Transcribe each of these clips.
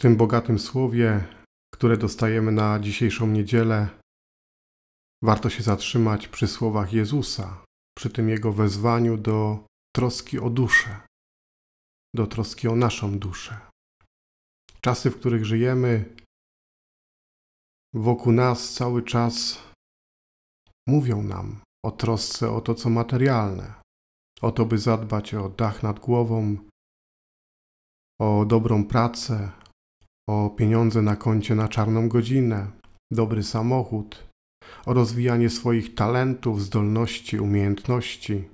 tym bogatym słowie, które dostajemy na dzisiejszą niedzielę, warto się zatrzymać przy słowach Jezusa, przy tym Jego wezwaniu do troski o duszę, do troski o naszą duszę. Czasy, w których żyjemy, wokół nas cały czas mówią nam o trosce o to, co materialne, o to, by zadbać o dach nad głową, o dobrą pracę, o pieniądze na koncie na czarną godzinę, dobry samochód, o rozwijanie swoich talentów, zdolności, umiejętności.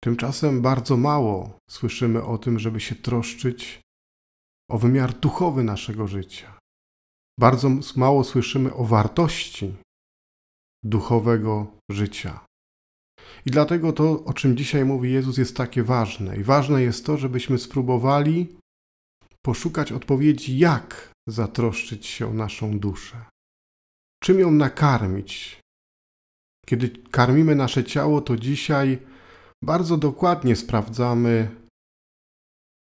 Tymczasem bardzo mało słyszymy o tym, żeby się troszczyć o wymiar duchowy naszego życia. Bardzo mało słyszymy o wartości duchowego życia. I dlatego to, o czym dzisiaj mówi Jezus, jest takie ważne. I ważne jest to, żebyśmy spróbowali poszukać odpowiedzi, jak zatroszczyć się o naszą duszę. Czym ją nakarmić? Kiedy karmimy nasze ciało, to dzisiaj bardzo dokładnie sprawdzamy,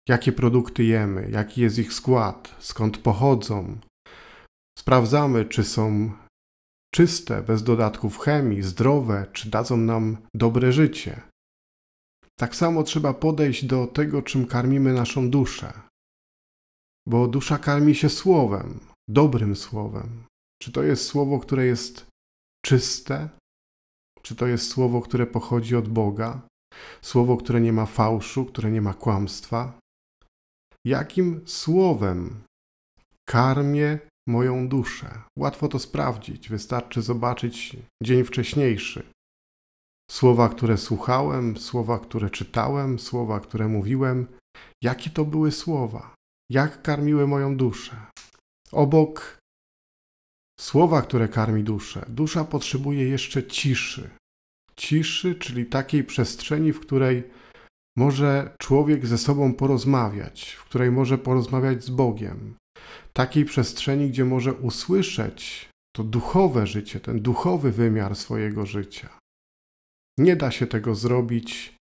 jakie produkty jemy, jaki jest ich skład, skąd pochodzą. Sprawdzamy, czy są czyste, bez dodatków chemii, zdrowe, czy dadzą nam dobre życie. Tak samo trzeba podejść do tego, czym karmimy naszą duszę bo dusza karmi się słowem, dobrym słowem. Czy to jest słowo, które jest czyste? Czy to jest słowo, które pochodzi od Boga? Słowo, które nie ma fałszu, które nie ma kłamstwa? Jakim słowem karmię moją duszę? Łatwo to sprawdzić, wystarczy zobaczyć dzień wcześniejszy. Słowa, które słuchałem, słowa, które czytałem, słowa, które mówiłem, jakie to były słowa? Jak karmiły moją duszę. Obok słowa, które karmi duszę, dusza potrzebuje jeszcze ciszy. Ciszy, czyli takiej przestrzeni, w której może człowiek ze sobą porozmawiać, w której może porozmawiać z Bogiem. Takiej przestrzeni, gdzie może usłyszeć to duchowe życie, ten duchowy wymiar swojego życia. Nie da się tego zrobić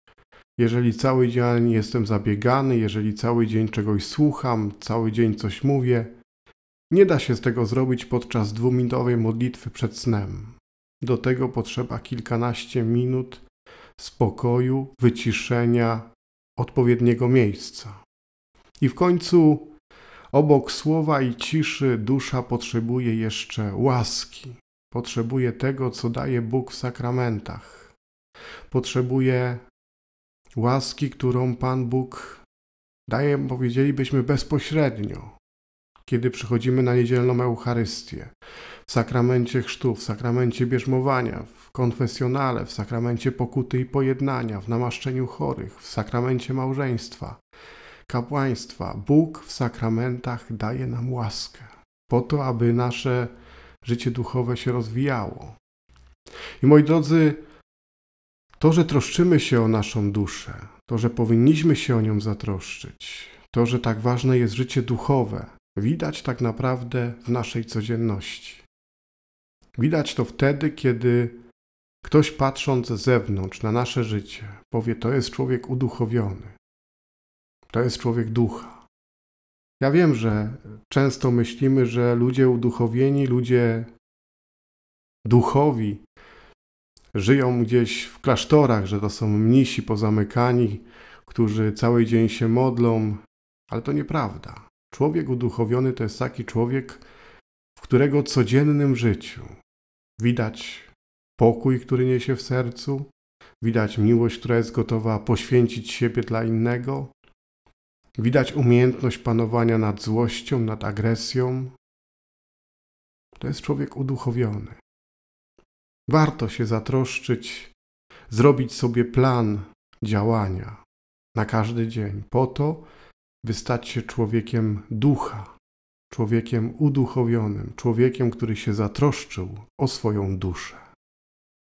jeżeli cały dzień jestem zabiegany, jeżeli cały dzień czegoś słucham, cały dzień coś mówię, nie da się z tego zrobić podczas dwuminutowej modlitwy przed snem. Do tego potrzeba kilkanaście minut spokoju, wyciszenia, odpowiedniego miejsca. I w końcu, obok słowa i ciszy, dusza potrzebuje jeszcze łaski. Potrzebuje tego, co daje Bóg w sakramentach. Potrzebuje łaski, którą Pan Bóg daje, powiedzielibyśmy, bezpośrednio, kiedy przychodzimy na niedzielną Eucharystię, w sakramencie chrztu, w sakramencie bierzmowania, w konfesjonale, w sakramencie pokuty i pojednania, w namaszczeniu chorych, w sakramencie małżeństwa, kapłaństwa. Bóg w sakramentach daje nam łaskę, po to, aby nasze życie duchowe się rozwijało. I moi drodzy, to, że troszczymy się o naszą duszę, to, że powinniśmy się o nią zatroszczyć, to, że tak ważne jest życie duchowe, widać tak naprawdę w naszej codzienności. Widać to wtedy, kiedy ktoś patrząc z zewnątrz na nasze życie powie: To jest człowiek uduchowiony, to jest człowiek ducha. Ja wiem, że często myślimy, że ludzie uduchowieni, ludzie duchowi żyją gdzieś w klasztorach, że to są mnisi pozamykani, którzy cały dzień się modlą, ale to nieprawda. Człowiek uduchowiony to jest taki człowiek, w którego codziennym życiu widać pokój, który niesie w sercu, widać miłość, która jest gotowa poświęcić siebie dla innego, widać umiejętność panowania nad złością, nad agresją. To jest człowiek uduchowiony. Warto się zatroszczyć, zrobić sobie plan działania na każdy dzień, po to, by stać się człowiekiem ducha, człowiekiem uduchowionym, człowiekiem, który się zatroszczył o swoją duszę.